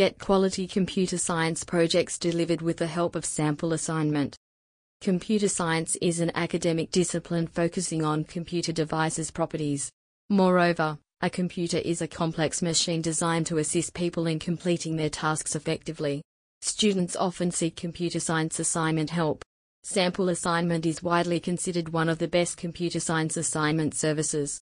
Get quality computer science projects delivered with the help of sample assignment. Computer science is an academic discipline focusing on computer devices' properties. Moreover, a computer is a complex machine designed to assist people in completing their tasks effectively. Students often seek computer science assignment help. Sample assignment is widely considered one of the best computer science assignment services.